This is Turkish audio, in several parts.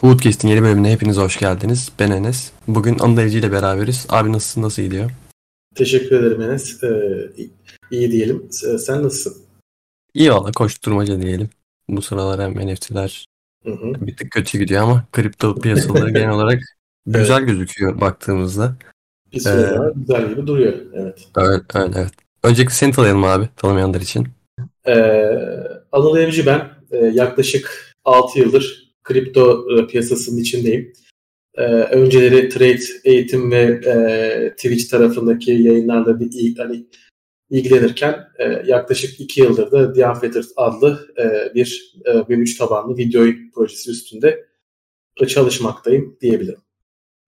Hoodcast'in yeni bölümüne hepiniz hoş geldiniz. Ben Enes. Bugün Anıl ile beraberiz. Abi nasılsın, nasıl gidiyor? Teşekkür ederim Enes. Ee, iyi diyelim. Sen nasılsın? İyi valla koşturmaca diyelim. Bu sıralar hem NFT'ler hı hı. bir tık kötü gidiyor ama kripto piyasaları genel olarak güzel evet. gözüküyor baktığımızda. Bir süre ee, daha güzel gibi duruyor. Evet. Evet, evet, evet. Öncelikle seni tanıyalım abi tanımayanlar için. Ee, Anıl Evci ben. Ee, yaklaşık 6 yıldır kripto e, piyasasının içindeyim. E, önceleri trade, eğitim ve e, Twitch tarafındaki yayınlarla bir hani ilgilenirken e, yaklaşık iki yıldır da The Unfettered adlı e, bir e, Web3 tabanlı video projesi üstünde çalışmaktayım diyebilirim.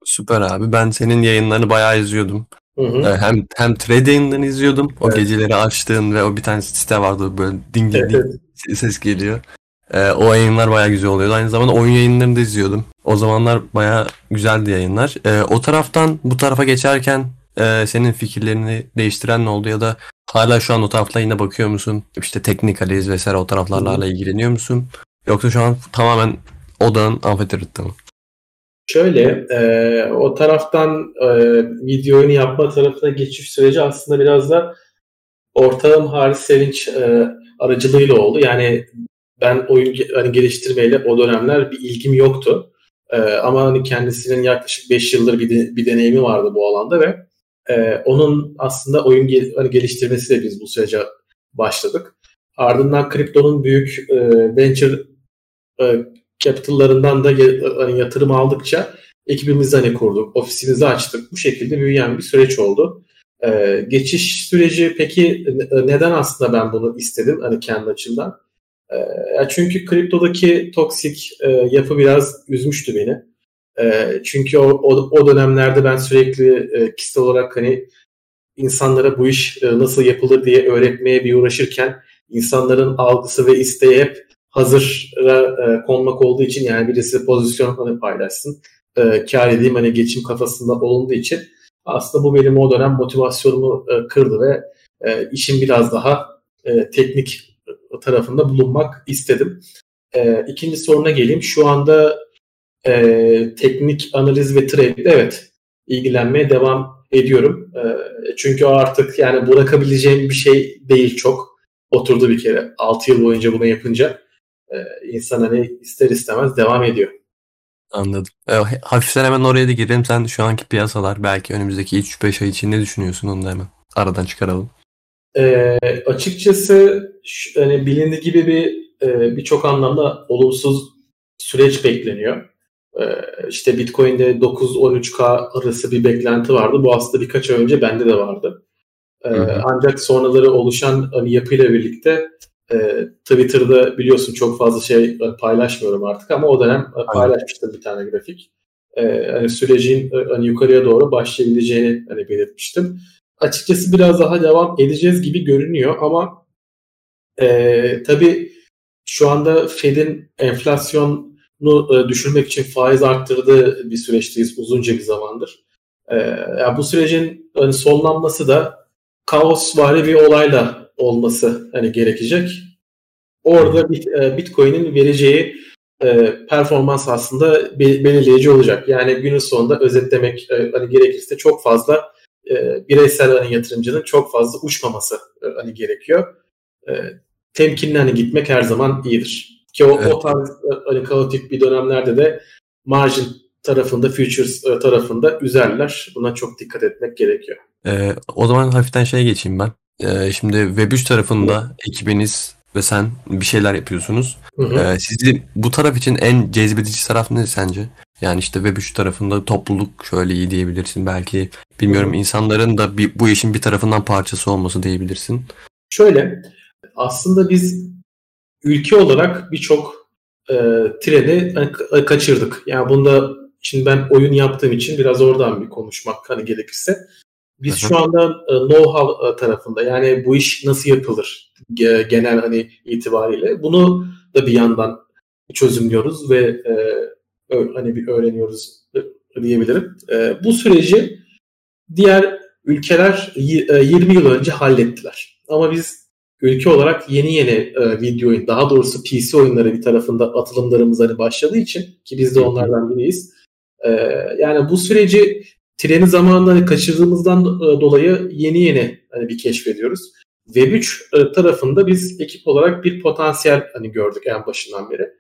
Süper abi. Ben senin yayınlarını bayağı izliyordum. Hı hı. Hem hem trade yayınlarını izliyordum. O evet. geceleri açtığın ve o bir tane site vardı böyle ding ding evet, ding ses geliyor. Ee, o yayınlar baya güzel oluyordu. Aynı zamanda oyun yayınlarını da izliyordum. O zamanlar baya güzeldi yayınlar. Ee, o taraftan bu tarafa geçerken e, senin fikirlerini değiştiren ne oldu ya da hala şu an o tarafla yine bakıyor musun? İşte teknik analiz vesaire o taraflarla hala ilgileniyor musun? Yoksa şu an tamamen odağın amfiterit'te mi? Şöyle, e, o taraftan e, video yapma tarafına geçiş süreci aslında biraz da ortağım Haris Sevinç e, aracılığıyla oldu. Yani ben oyun hani geliştirmeyle o dönemler bir ilgim yoktu. Ee, ama hani kendisinin yaklaşık 5 yıldır bir, de, bir deneyimi vardı bu alanda ve e, onun aslında oyun gel, hani geliştirmesiyle biz bu sürece başladık. Ardından kriptonun büyük e, venture e, capital'larından da hani yatırım aldıkça ekibimizi hani kurduk, ofisimizi açtık. Bu şekilde büyüyen bir süreç oldu. Ee, geçiş süreci peki neden aslında ben bunu istedim hani kendi açımdan? E, çünkü kriptodaki toksik e, yapı biraz üzmüştü beni. E, çünkü o, o, o dönemlerde ben sürekli e, kişisel olarak hani insanlara bu iş e, nasıl yapılır diye öğretmeye bir uğraşırken insanların algısı ve isteği hep hazıra e, konmak olduğu için yani birisi pozisyon hani paylaşsın e, kar edeyim hani geçim kafasında olunduğu için aslında bu benim o dönem motivasyonumu e, kırdı ve e, işin biraz daha e, teknik tarafında bulunmak istedim. E, ikinci soruna geleyim. Şu anda e, teknik analiz ve trade evet ilgilenmeye devam ediyorum. E, çünkü artık yani bırakabileceğim bir şey değil çok. Oturdu bir kere 6 yıl boyunca bunu yapınca e, insan hani ister istemez devam ediyor. Anladım. E, hafiften hemen oraya da girelim. Sen şu anki piyasalar belki önümüzdeki 3-5 ay için ne düşünüyorsun onu da hemen aradan çıkaralım. E, açıkçası hani bilindiği gibi bir e, birçok anlamda olumsuz süreç bekleniyor. E, işte Bitcoin'de 9-13K arası bir beklenti vardı. Bu aslında birkaç ay önce bende de vardı. E, ancak sonraları oluşan hani yapıyla birlikte e, Twitter'da biliyorsun çok fazla şey paylaşmıyorum artık ama o dönem Aynen. paylaşmıştım bir tane grafik. E, hani sürecin e, hani yukarıya doğru başlayabileceğini hani belirtmiştim açıkçası biraz daha devam edeceğiz gibi görünüyor ama e, tabii şu anda Fed'in enflasyonu e, düşürmek için faiz arttırdığı bir süreçteyiz uzunca bir zamandır. E, yani bu sürecin hani sonlanması da kaos vari bir olayla olması hani gerekecek. Orada e, Bitcoin'in vereceği e, performans aslında belirleyici olacak. Yani günün sonunda özetlemek e, hani gerekirse çok fazla e, bireysel hani yatırımcının çok fazla uçmaması e, hani gerekiyor. E, temkinli hani gitmek her zaman iyidir. Ki o, evet. o tarz e, hani kaotik bir dönemlerde de margin tarafında, futures e, tarafında üzerler. Buna çok dikkat etmek gerekiyor. Ee, o zaman hafiften şeye geçeyim ben. Ee, şimdi Web3 tarafında ekibiniz ve sen bir şeyler yapıyorsunuz. Hı hı. Ee, sizi bu taraf için en cezbedici taraf ne sence? Yani işte Web3 tarafında topluluk şöyle iyi diyebilirsin. Belki bilmiyorum insanların da bir, bu işin bir tarafından parçası olması diyebilirsin. Şöyle aslında biz ülke olarak birçok e, treni hani, kaçırdık. Yani bunda şimdi ben oyun yaptığım için biraz oradan bir konuşmak hani gerekirse. Biz şu anda e, know-how e, tarafında yani bu iş nasıl yapılır genel hani itibariyle bunu da bir yandan çözümlüyoruz ve e, hani bir öğreniyoruz diyebilirim. E, bu süreci diğer ülkeler 20 e, yıl önce hallettiler. Ama biz ülke olarak yeni yeni e, video oyun, daha doğrusu PC oyunları bir tarafında atılımlarımız hani başladığı için ki biz de onlardan biriyiz. E, yani bu süreci treni zamanında hani kaçırdığımızdan e, dolayı yeni yeni hani bir keşfediyoruz. Web3 e, tarafında biz ekip olarak bir potansiyel hani gördük en başından beri.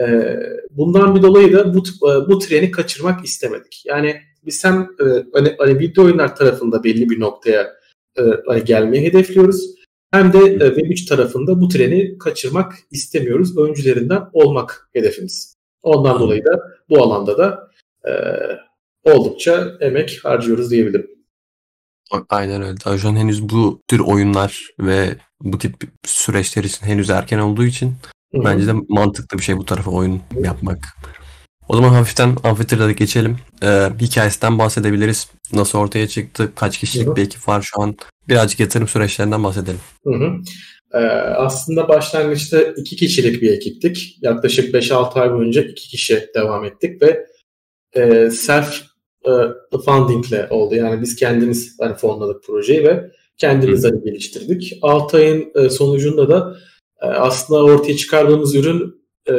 E, bundan bir dolayı da bu bu treni kaçırmak istemedik. Yani biz hem hani, hani video oyunlar tarafında belli bir noktaya hani gelmeyi hedefliyoruz. Hem de e, Web3 tarafında bu treni kaçırmak istemiyoruz. Öncülerinden olmak hedefimiz. Ondan dolayı da bu alanda da oldukça emek harcıyoruz diyebilirim. Aynen öyle. An henüz bu tür oyunlar ve bu tip süreçler için henüz erken olduğu için Hı-hı. bence de mantıklı bir şey bu tarafa oyun Hı-hı. yapmak. O zaman hafiften Amfitter'da geçelim. Ee, hikayesinden bahsedebiliriz. Nasıl ortaya çıktı? Kaç kişilik Hı-hı. bir ekip var şu an? Birazcık yatırım süreçlerinden bahsedelim. Hı hı. Ee, aslında başlangıçta iki kişilik bir ekiptik. Yaklaşık 5-6 ay boyunca iki kişi devam ettik ve e, self e, fundingle oldu. Yani biz kendimiz hani fonladık projeyi ve kendimiz hani geliştirdik. 6 ayın e, sonucunda da e, aslında ortaya çıkardığımız ürün e,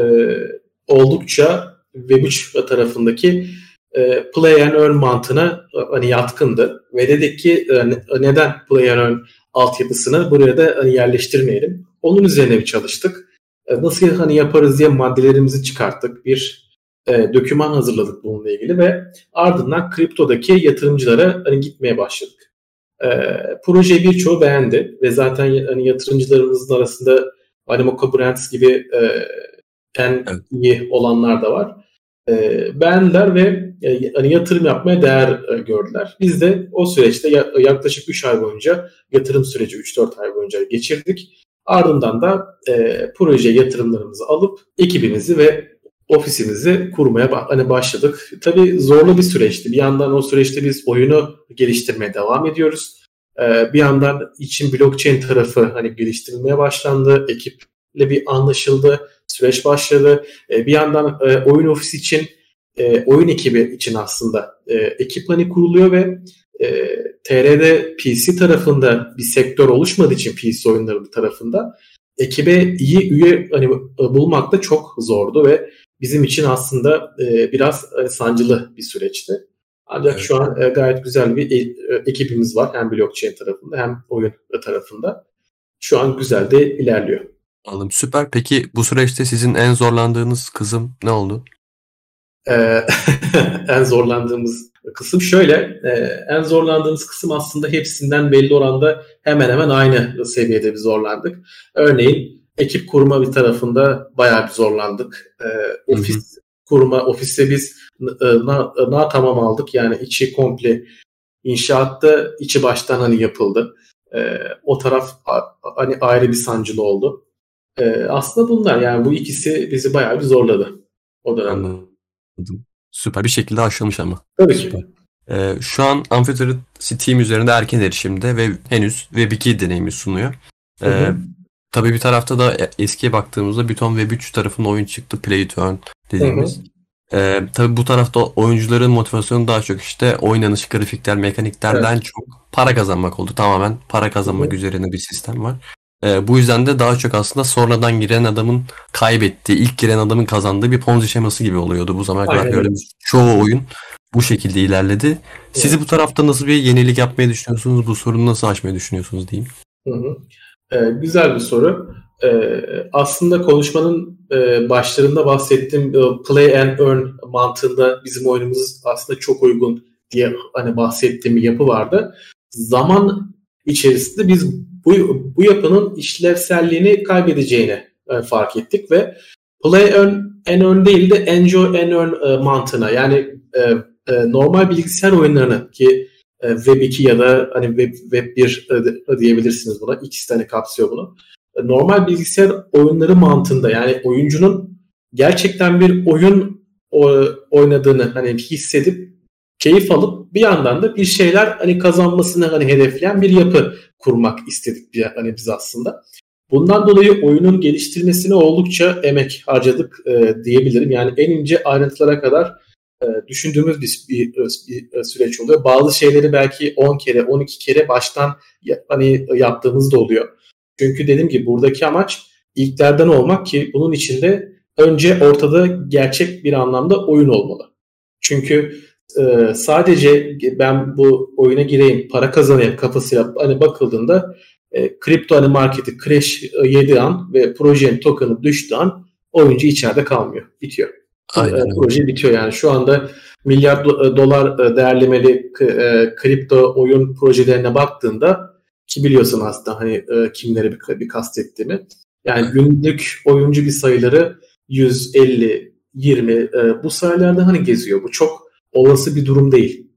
oldukça Web3 tarafındaki e, play and earn mantığına e, hani yatkındı. Ve dedik ki e, neden play and earn altyapısını buraya da hani yerleştirmeyelim. Onun üzerine bir çalıştık. E, nasıl hani yaparız diye maddelerimizi çıkarttık. Bir e, doküman hazırladık bununla ilgili ve ardından kriptodaki yatırımcılara hani gitmeye başladık. E, projeyi birçoğu beğendi ve zaten hani yatırımcılarımızın arasında Animoca Brands gibi e, en evet. iyi olanlar da var. E, beğendiler ve e, hani yatırım yapmaya değer e, gördüler. Biz de o süreçte ya, yaklaşık 3 ay boyunca yatırım süreci 3-4 ay boyunca geçirdik. Ardından da e, proje yatırımlarımızı alıp ekibimizi ve ofisimizi kurmaya hani başladık. Tabii zorlu bir süreçti. Bir yandan o süreçte biz oyunu geliştirmeye devam ediyoruz. Ee, bir yandan için blockchain tarafı hani geliştirilmeye başlandı. Ekiple bir anlaşıldı süreç başladı. E, bir yandan e, oyun ofisi için e, oyun ekibi için aslında e, ekip hani kuruluyor ve e, TR'de PC tarafında bir sektör oluşmadığı için PC oyunları tarafında ekibe iyi üye hani bulmak da çok zordu ve bizim için aslında e, biraz e, sancılı bir süreçti. Ancak evet. şu an e, gayet güzel bir e, ekibimiz var hem blockchain tarafında hem oyun tarafında. Şu an güzel de ilerliyor. Anladım. Süper. Peki bu süreçte sizin en zorlandığınız kısım ne oldu? Ee, en zorlandığımız kısım şöyle. E, en zorlandığımız kısım aslında hepsinden belli oranda hemen hemen aynı seviyede bir zorlandık. Örneğin ekip kurma bir tarafında bayağı bir zorlandık. E, ofis Hı-hı. kurma, ofiste biz e, na, na tamam aldık. Yani içi komple inşaatta içi baştan hani yapıldı. E, o taraf hani ayrı bir sancılı oldu. E, aslında bunlar yani bu ikisi bizi bayağı bir zorladı o dönemde. Anladım. Süper bir şekilde aşılmış ama. Tabii Süper. ki. Ee, şu an Amphitheater Steam üzerinde erken erişimde ve henüz Web2 deneyimi sunuyor. Ee, tabii bir tarafta da e, eskiye baktığımızda bir ton Web3 tarafında oyun çıktı. Play to Earn dediğimiz. Hı hı. Ee, tabii bu tarafta oyuncuların motivasyonu daha çok işte oynanış, grafikler, mekaniklerden evet. çok para kazanmak oldu. Tamamen para kazanmak hı. üzerine bir sistem var. E, bu yüzden de daha çok aslında sonradan giren adamın kaybettiği, ilk giren adamın kazandığı bir ponzi şeması gibi oluyordu bu zamana kadar gördüğümüz çoğu oyun bu şekilde ilerledi. Sizi evet. bu tarafta nasıl bir yenilik yapmayı düşünüyorsunuz? Bu sorunu nasıl aşmayı düşünüyorsunuz diyeyim. Hı hı. Ee, güzel bir soru. Ee, aslında konuşmanın e, başlarında bahsettiğim e, play and earn mantığında bizim oyunumuz aslında çok uygun diye hani bahsettiğim bir yapı vardı. Zaman içerisinde biz bu, bu yapının işlevselliğini kaybedeceğini e, fark ettik ve play earn and earn değil de enjoy and earn e, mantığına yani e, e, normal bilgisayar oyunlarını ki e, Web 2 ya da hani Web, Web 1 e, diyebilirsiniz buna. İkisi tane kapsıyor bunu. E, normal bilgisayar oyunları mantığında yani oyuncunun gerçekten bir oyun oynadığını hani hissedip keyif alıp bir yandan da bir şeyler hani kazanmasını hani hedefleyen bir yapı kurmak istedik bir, hani biz aslında. Bundan dolayı oyunun geliştirmesine oldukça emek harcadık e, diyebilirim. Yani en ince ayrıntılara kadar e, düşündüğümüz bir, bir, bir süreç oluyor. Bazı şeyleri belki 10 kere, 12 kere baştan hani yaptığımız da oluyor. Çünkü dediğim gibi buradaki amaç ilklerden olmak ki bunun içinde önce ortada gerçek bir anlamda oyun olmalı. Çünkü e, sadece ben bu oyuna gireyim, para kazanayım kafasıyla hani bakıldığında e, kripto hani marketi crash yedi an ve projenin token'ı düştüğü an oyuncu içeride kalmıyor. Bitiyor. Aynen. E, proje bitiyor yani. Şu anda milyar do- dolar e, değerlemeli e, kripto oyun projelerine baktığında ki biliyorsun aslında hani e, kimleri bir, bir kastettiğimi. Yani günlük oyuncu bir sayıları 150, 20 e, bu sayılarda hani geziyor. Bu çok olası bir durum değil.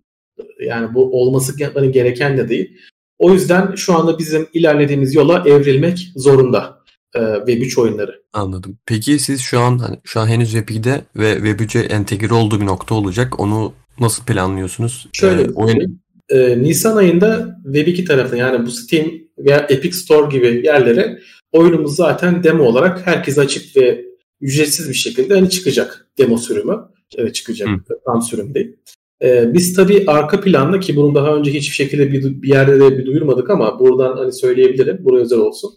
Yani bu olması gereken de değil. O yüzden şu anda bizim ilerlediğimiz yola evrilmek zorunda e, Web3 oyunları. Anladım. Peki siz şu an hani şu an henüz Web2'de ve Web3'e entegre olduğu bir nokta olacak. Onu nasıl planlıyorsunuz? Şöyle ee, oyun e, Nisan ayında Web2 tarafına yani bu Steam veya Epic Store gibi yerlere oyunumuz zaten demo olarak herkes açık ve ücretsiz bir şekilde hani çıkacak demo sürümü. Evet, çıkacak. Hı. Tam sürüm değil. Ee, biz tabii arka planda ki bunu daha önce hiçbir şekilde bir, bir yerde de bir duyurmadık ama buradan hani söyleyebilirim. Buraya özel olsun.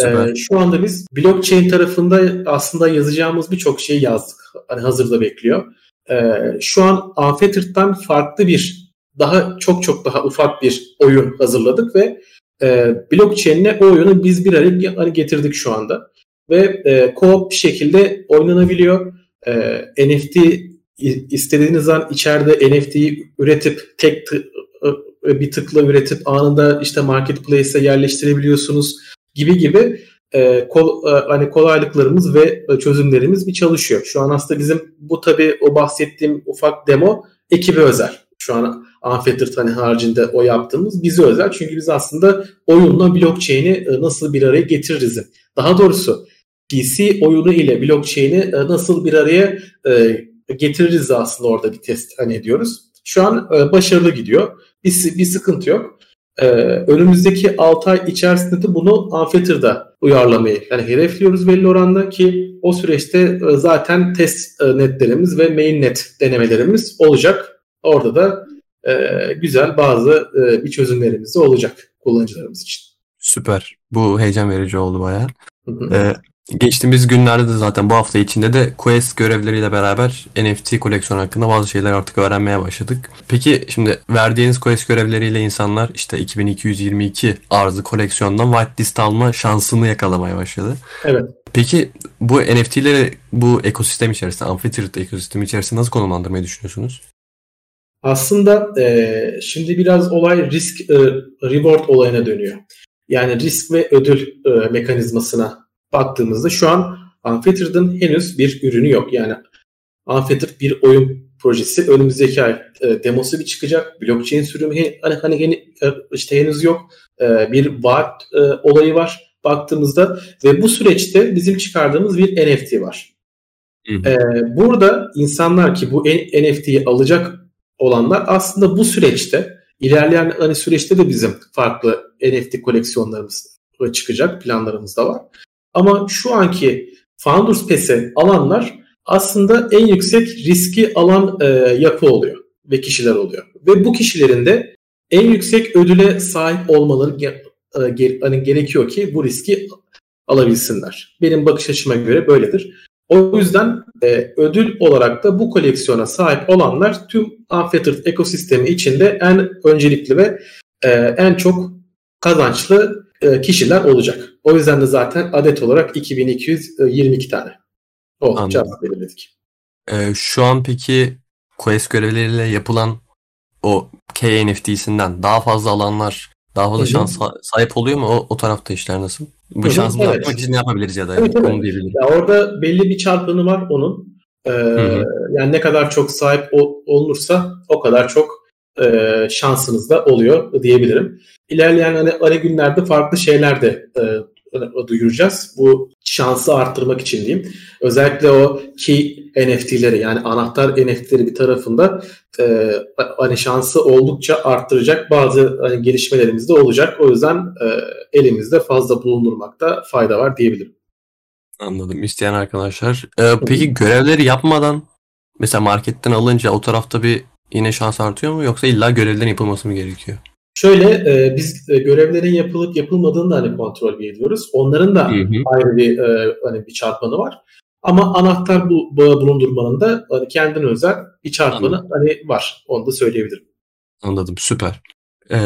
Ee, şu anda biz blockchain tarafında aslında yazacağımız birçok şey yazdık. Hani hazırda bekliyor. Ee, şu an Unfettered'dan farklı bir daha çok çok daha ufak bir oyun hazırladık ve e, blockchain'le o oyunu biz bir araya hani getirdik şu anda. Ve e, co-op bir şekilde oynanabiliyor. E, NFT istediğiniz an içeride NFT'yi üretip tek t- bir tıkla üretip anında işte marketplace'e yerleştirebiliyorsunuz gibi gibi e, kol, e, hani kolaylıklarımız ve çözümlerimiz bir çalışıyor. Şu an aslında bizim bu tabi o bahsettiğim ufak demo ekibi özel. Şu an Unfettered hani haricinde o yaptığımız bize özel. Çünkü biz aslında oyunla blockchain'i e, nasıl bir araya getiririz. Daha doğrusu PC oyunu ile blockchain'i e, nasıl bir araya e, getiririz aslında orada bir test hani ediyoruz. Şu an e, başarılı gidiyor. Bir, bir sıkıntı yok. E, önümüzdeki 6 ay içerisinde de bunu Unfetter'da uyarlamayı yani hedefliyoruz belli oranda ki o süreçte e, zaten test e, netlerimiz ve mainnet denemelerimiz olacak. Orada da e, güzel bazı e, bir çözümlerimiz de olacak kullanıcılarımız için. Süper. Bu heyecan verici oldu bayağı. Ee, Geçtiğimiz günlerde de zaten bu hafta içinde de Quest görevleriyle beraber NFT koleksiyon hakkında bazı şeyler artık öğrenmeye başladık. Peki şimdi verdiğiniz Quest görevleriyle insanlar işte 2222 arzı koleksiyondan whitelist alma şansını yakalamaya başladı. Evet. Peki bu NFT'leri bu ekosistem içerisinde, Amphitheater ekosistemi içerisinde nasıl konumlandırmayı düşünüyorsunuz? Aslında e, şimdi biraz olay risk e, reward olayına dönüyor. Yani risk ve ödül e, mekanizmasına baktığımızda şu an Unfettered'ın henüz bir ürünü yok. Yani Unfettered bir oyun projesi. Önümüzdeki ay e, demosu bir çıkacak. Blockchain sürümü hani, hani e, işte henüz yok. E, bir vaat e, olayı var baktığımızda ve bu süreçte bizim çıkardığımız bir NFT var. E, burada insanlar ki bu NFT'yi alacak olanlar aslında bu süreçte ilerleyen hani süreçte de bizim farklı NFT koleksiyonlarımız çıkacak planlarımız da var. Ama şu anki Founders Pass'e alanlar aslında en yüksek riski alan e, yapı oluyor ve kişiler oluyor. Ve bu kişilerin de en yüksek ödüle sahip olmaları e, hani gerekiyor ki bu riski alabilsinler. Benim bakış açıma göre böyledir. O yüzden e, ödül olarak da bu koleksiyona sahip olanlar tüm Unfettered ekosistemi içinde en öncelikli ve e, en çok kazançlı e, kişiler olacak. O yüzden de zaten adet olarak 2222 tane. O cevap belirledik. Ee, şu an peki Quest görevleriyle yapılan o KNFT'sinden daha fazla alanlar daha fazla şans sahip oluyor mu? O, o tarafta işler nasıl? Bu şansı evet. yapmak için ne yapabiliriz ya da evet, evet. onu diyebilirim. Ya orada belli bir çarpanı var onun. Ee, yani ne kadar çok sahip ol, olursa o kadar çok e, şansınız da oluyor diyebilirim. İlerleyen hani ara günlerde farklı şeyler de e, duyuracağız. Bu şansı arttırmak için diyeyim. Özellikle o key NFT'leri yani anahtar NFT'leri bir tarafında e, hani şansı oldukça arttıracak bazı hani gelişmelerimiz de olacak. O yüzden e, elimizde fazla bulundurmakta fayda var diyebilirim. Anladım. İsteyen arkadaşlar. Ee, peki görevleri yapmadan mesela marketten alınca o tarafta bir yine şans artıyor mu yoksa illa görevlerin yapılması mı gerekiyor? Şöyle e, biz e, görevlerin yapılıp yapılmadığını da hani kontrol ediyoruz. Onların da hı hı. ayrı bir e, hani bir çarpanı var. Ama anahtar bu bağı bulundurmanın da hani kendine özel bir çarpanı Anladım. hani var. Onu da söyleyebilirim. Anladım. Süper. Ee,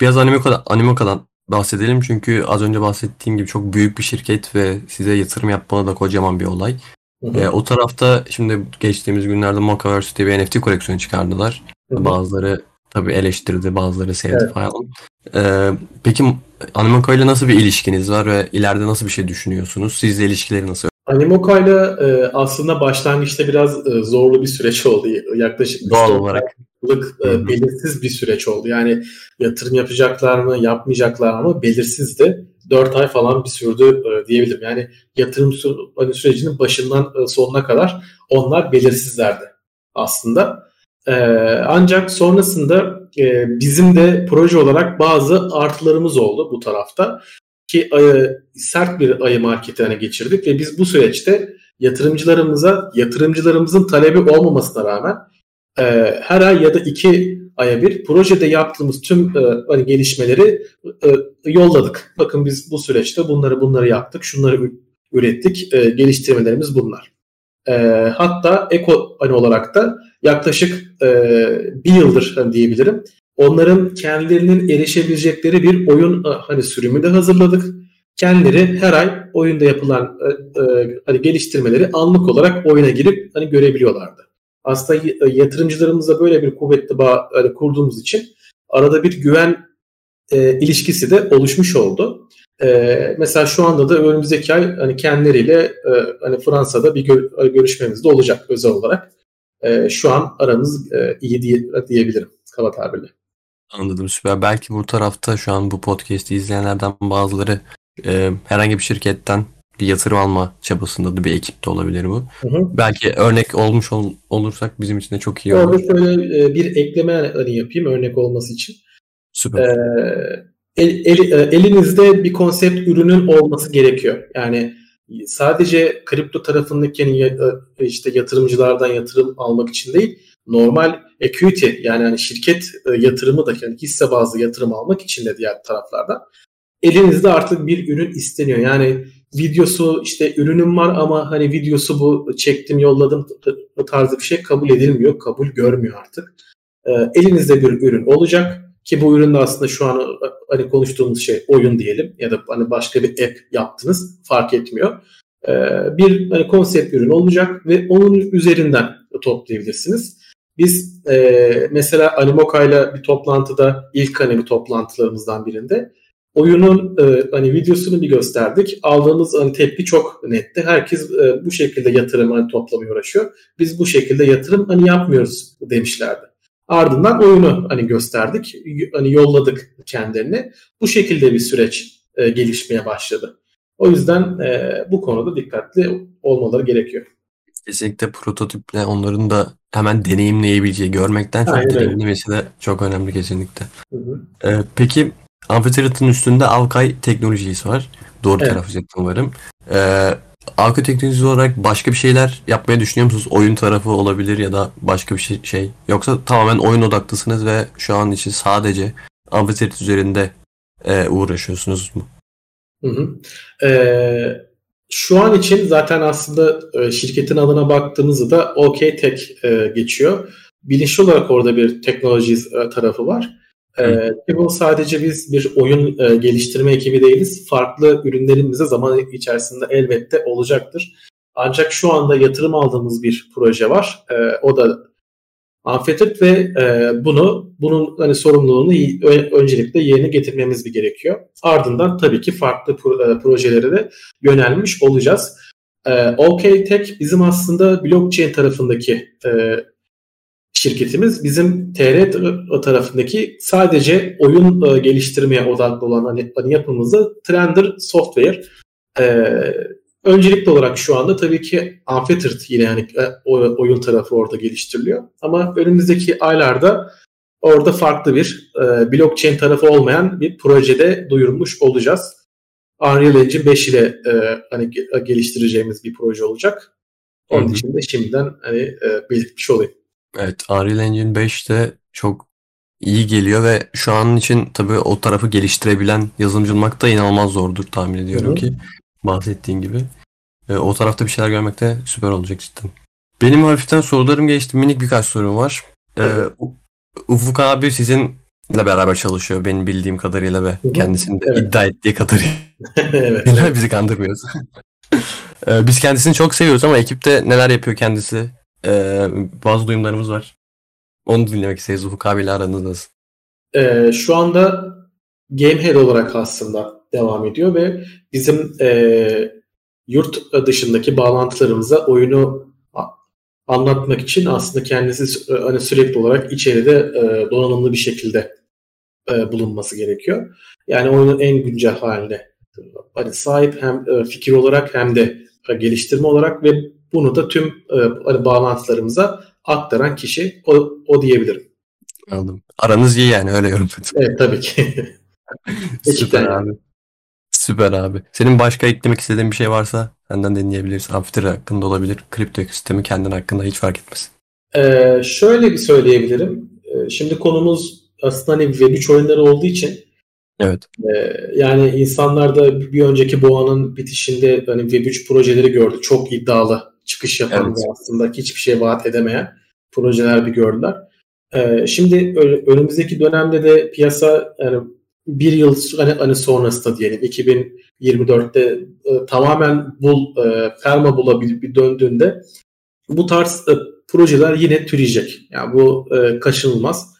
biraz Animoca, Animoca'dan bahsedelim çünkü az önce bahsettiğim gibi çok büyük bir şirket ve size yatırım yapmalı da kocaman bir olay. Hı hı. Ee, o tarafta şimdi geçtiğimiz günlerde Mocaverse diye bir NFT koleksiyonu çıkardılar. Hı hı. Bazıları tabii eleştirdi, bazıları sevdi evet. falan. Ee, peki Animoca ile nasıl bir ilişkiniz var ve ileride nasıl bir şey düşünüyorsunuz? Sizle ilişkileri nasıl? Animoca ile aslında başlangıçta biraz e, zorlu bir süreç oldu. Yaklaşık doğal olarak yıllık e, belirsiz bir süreç oldu. Yani yatırım yapacaklar mı, yapmayacaklar mı belirsizdi. 4 ay falan bir sürdü e, diyebilirim. Yani yatırım sü hani sürecinin başından e, sonuna kadar onlar belirsizlerdi aslında. E, ancak sonrasında e, bizim de proje olarak bazı artılarımız oldu bu tarafta ki ayı, sert bir ayı marketine geçirdik ve biz bu süreçte yatırımcılarımıza yatırımcılarımızın talebi olmamasına rağmen e, her ay ya da iki aya bir projede yaptığımız tüm e, hani gelişmeleri e, yolladık. Bakın biz bu süreçte bunları bunları yaptık, şunları ürettik, e, geliştirmelerimiz bunlar. E, hatta eko hani olarak da yaklaşık e, bir yıldır hani diyebilirim onların kendilerinin erişebilecekleri bir oyun e, hani sürümü de hazırladık. Kendileri her ay oyunda yapılan e, e, hani geliştirmeleri anlık olarak oyuna girip hani görebiliyorlardı. Aslında e, yatırımcılarımızla böyle bir kuvvetli bağ hani kurduğumuz için arada bir güven e, ilişkisi de oluşmuş oldu. E, mesela şu anda da önümüzdeki ay hani kendileriyle e, hani Fransa'da bir gör, görüşmemiz de olacak özel olarak. E, şu an aramız e, iyi diye, diyebilirim kaba tabirle. Anladım süper. Belki bu tarafta şu an bu podcast'i izleyenlerden bazıları e, herhangi bir şirketten bir yatırım alma çabasında da bir ekip de olabilir bu. Hı hı. Belki örnek olmuş ol, olursak bizim için de çok iyi olur. Orada şöyle e, bir ekleme hani yapayım örnek olması için. Süper. Ee, el, el, e, elinizde bir konsept ürünün olması gerekiyor. Yani sadece kripto tarafındaki e, işte yatırımcılardan yatırım almak için değil normal equity yani hani şirket e, yatırımı da yani hisse bazlı yatırım almak için de diğer taraflardan elinizde artık bir ürün isteniyor. Yani videosu işte ürünüm var ama hani videosu bu çektim yolladım tarzı bir şey kabul edilmiyor. Kabul görmüyor artık. Elinizde bir ürün olacak ki bu üründe aslında şu an e, hani konuştuğumuz şey oyun diyelim ya da hani başka bir app yaptınız fark etmiyor. Bir hani konsept ürün olacak ve onun üzerinden toplayabilirsiniz. Biz e, mesela Animoca ile bir toplantıda ilk hani bir toplantılarımızdan birinde oyunun e, hani videosunu bir gösterdik. Aldığımız hani tepki çok netti. Herkes e, bu şekilde yatırım hani toplamaya uğraşıyor. Biz bu şekilde yatırım hani yapmıyoruz demişlerdi. Ardından oyunu hani gösterdik. Hani yolladık kendilerini. Bu şekilde bir süreç e, gelişmeye başladı. O yüzden e, bu konuda dikkatli olmaları gerekiyor. Kesinlikle prototiple onların da hemen deneyimleyebileceği, görmekten çok Aynen. deneyimlemesi de çok önemli kesinlikle. Hı hı. Ee, peki Amphitheater'ın üstünde Alkay teknolojisi var. Doğru evet. telaffuz ettim umarım. Ee, Alkay teknolojisi olarak başka bir şeyler yapmayı düşünüyor musunuz? Oyun tarafı olabilir ya da başka bir şey, şey. Yoksa tamamen oyun odaklısınız ve şu an için sadece Amphitheater üzerinde e, uğraşıyorsunuz mu? Hı hı. Ee, şu an için zaten aslında e, şirketin adına baktığımızda da OK Tech e, geçiyor. Bilinçli olarak orada bir teknoloji e, tarafı var. Ee, sadece biz bir oyun geliştirme ekibi değiliz. Farklı ürünlerimize zaman içerisinde elbette olacaktır. Ancak şu anda yatırım aldığımız bir proje var. o da Amfetit ve e, bunu bunun hani sorumluluğunu öncelikle yerine getirmemiz bir gerekiyor. Ardından tabii ki farklı pro, e, projelere de yönelmiş olacağız. E, OK Tech bizim aslında blockchain tarafındaki e, şirketimiz. Bizim TR tarafındaki sadece oyun e, geliştirmeye odaklı olan hani, hani yapımızda Trender Software. E, Öncelikli olarak şu anda tabii ki Unfettered yine yani e, oyun tarafı orada geliştiriliyor. Ama önümüzdeki aylarda orada farklı bir e, blockchain tarafı olmayan bir projede duyurmuş olacağız. Unreal Engine 5 ile e, hani geliştireceğimiz bir proje olacak. Onun için de şimdiden hani e, belirtmiş olayım. Evet, Unreal Engine 5 de çok iyi geliyor ve şu an için tabii o tarafı geliştirebilen yazılımcı olmak da inanılmaz zordur tahmin ediyorum Hı-hı. ki bahsettiğin gibi. E, o tarafta bir şeyler görmek de süper olacak cidden. Benim hafiften sorularım geçti. Minik birkaç sorum var. E, Ufuk abi sizinle beraber çalışıyor benim bildiğim kadarıyla ve kendisinin de evet. iddia ettiği kadarıyla. evet. evet. bizi kandırmıyoruz. e, biz kendisini çok seviyoruz ama ekipte neler yapıyor kendisi? E, bazı duyumlarımız var. Onu dinlemek isteriz. Ufuk abiyle aranız nasıl? Ee, şu anda Gamehead olarak aslında devam ediyor ve bizim e, yurt dışındaki bağlantılarımıza oyunu anlatmak için aslında kendisi hani sürekli olarak içeride e, donanımlı bir şekilde e, bulunması gerekiyor. Yani oyunun en güncel haline hani sahip hem e, fikir olarak hem de e, geliştirme olarak ve bunu da tüm e, hani bağlantılarımıza aktaran kişi o, o diyebilirim. Anladım. Aranız iyi yani öyle yorumladım. Evet tabii ki. Süper abi. Süper abi. Senin başka eklemek istediğin bir şey varsa senden dinleyebiliriz. Amfiter hakkında olabilir. Kripto ekosistemi kendin hakkında hiç fark etmez. Ee, şöyle bir söyleyebilirim. Ee, şimdi konumuz aslında hani Web3 oyunları olduğu için Evet. E, yani insanlar da bir önceki boğanın bitişinde hani Web3 projeleri gördü. Çok iddialı çıkış yapan evet. ve aslında hiçbir şey vaat edemeyen projeler bir gördüler. Ee, şimdi önümüzdeki dönemde de piyasa yani bir yıl hani, hani sonrasında diyelim 2024'te e, tamamen bul e, perma bula bir, bir döndüğünde bu tarz e, projeler yine türeyecek. Yani bu e, kaçınılmaz.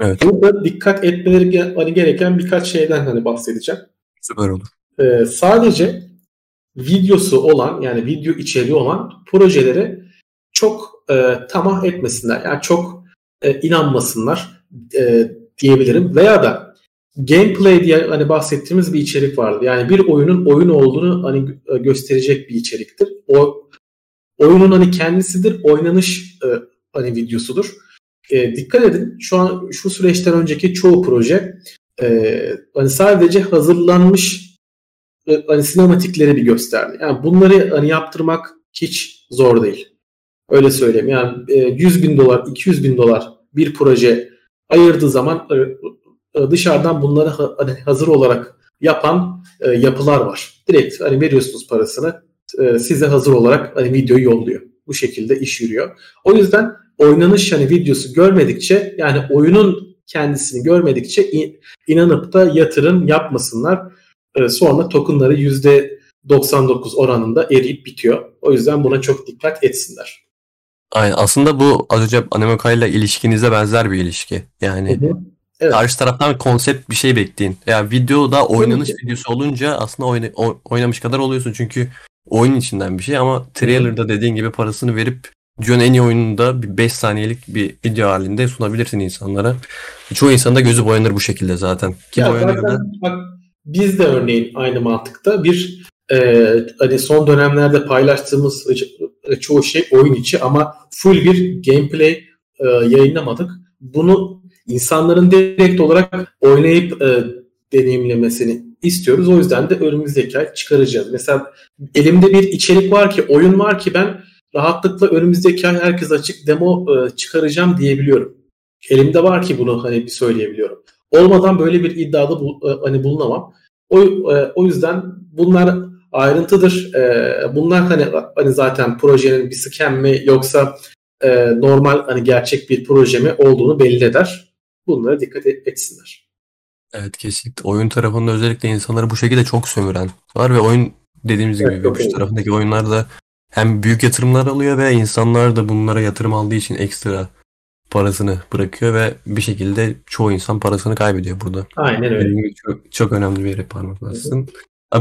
Evet. Burada dikkat etmeleri hani gereken birkaç şeyden hani bahsedeceğim. Süper olur. E, sadece videosu olan yani video içeriği olan projelere çok e, tamah etmesinler. Yani çok e, inanmasınlar e, diyebilirim. Veya da gameplay diye hani bahsettiğimiz bir içerik vardı. Yani bir oyunun oyun olduğunu hani e, gösterecek bir içeriktir. O oyunun hani kendisidir, oynanış e, hani videosudur. E, dikkat edin şu an şu süreçten önceki çoğu proje e, hani sadece hazırlanmış hani sinematikleri bir gösterdi. Yani bunları hani yaptırmak hiç zor değil. Öyle söyleyeyim. Yani e, 100 bin dolar, 200 bin dolar bir proje ayırdığı zaman e, e, dışarıdan bunları hani hazır olarak yapan e, yapılar var. Direkt hani veriyorsunuz parasını e, size hazır olarak hani videoyu yolluyor. Bu şekilde iş yürüyor. O yüzden oynanış hani videosu görmedikçe yani oyunun kendisini görmedikçe inanıp da yatırım yapmasınlar. E, sonra tokenları %99 oranında eriyip bitiyor. O yüzden buna çok dikkat etsinler. Aynen. Aslında bu az önce Anemoka ile ilişkinize benzer bir ilişki. Yani hı hı. Evet. Karşı taraftan konsept bir şey bekleyin. Yani videoda oynanış videosu olunca aslında oyna, oynamış kadar oluyorsun. Çünkü oyun içinden bir şey ama trailer'da dediğin gibi parasını verip Dünyanın en iyi oyununda bir 5 saniyelik bir video halinde sunabilirsin insanlara. Çoğu insan da gözü boyanır bu şekilde zaten. Ki ya zaten bak, biz de örneğin aynı mantıkta bir e, hani son dönemlerde paylaştığımız çoğu şey oyun içi ama full bir gameplay e, yayınlamadık. Bunu insanların direkt olarak oynayıp e, deneyimlemesini istiyoruz. O yüzden de önümüzdeki ay çıkaracağız. Mesela elimde bir içerik var ki, oyun var ki ben rahatlıkla önümüzdeki ay herkes açık demo e, çıkaracağım diyebiliyorum. Elimde var ki bunu hani bir söyleyebiliyorum. Olmadan böyle bir iddiada bu, e, hani bulunamam. O, e, o yüzden bunlar ayrıntıdır. E, bunlar hani hani zaten projenin bir scam mi yoksa normal hani gerçek bir proje mi olduğunu belli eder. Bunlara dikkat etsinler. Evet kesinlikle. Oyun tarafında özellikle insanları bu şekilde çok sömüren var ve oyun dediğimiz gibi evet, bir tarafındaki oyunlarda hem büyük yatırımlar alıyor ve insanlar da bunlara yatırım aldığı için ekstra parasını bırakıyor ve bir şekilde çoğu insan parasını kaybediyor burada. Aynen öyle. Çok, çok önemli bir yere parmak bastın.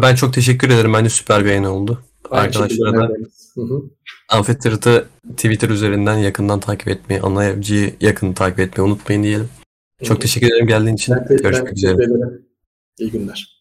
Ben çok teşekkür ederim. Bence süper bir yayın oldu. Aynı Arkadaşlara da Amfitter'ı Twitter üzerinden yakından takip etmeyi, anlayıcıyı yakın takip etmeyi unutmayın diyelim. Çok Hı-hı. teşekkür ederim geldiğin için. Ben Görüşmek üzere. İyi günler.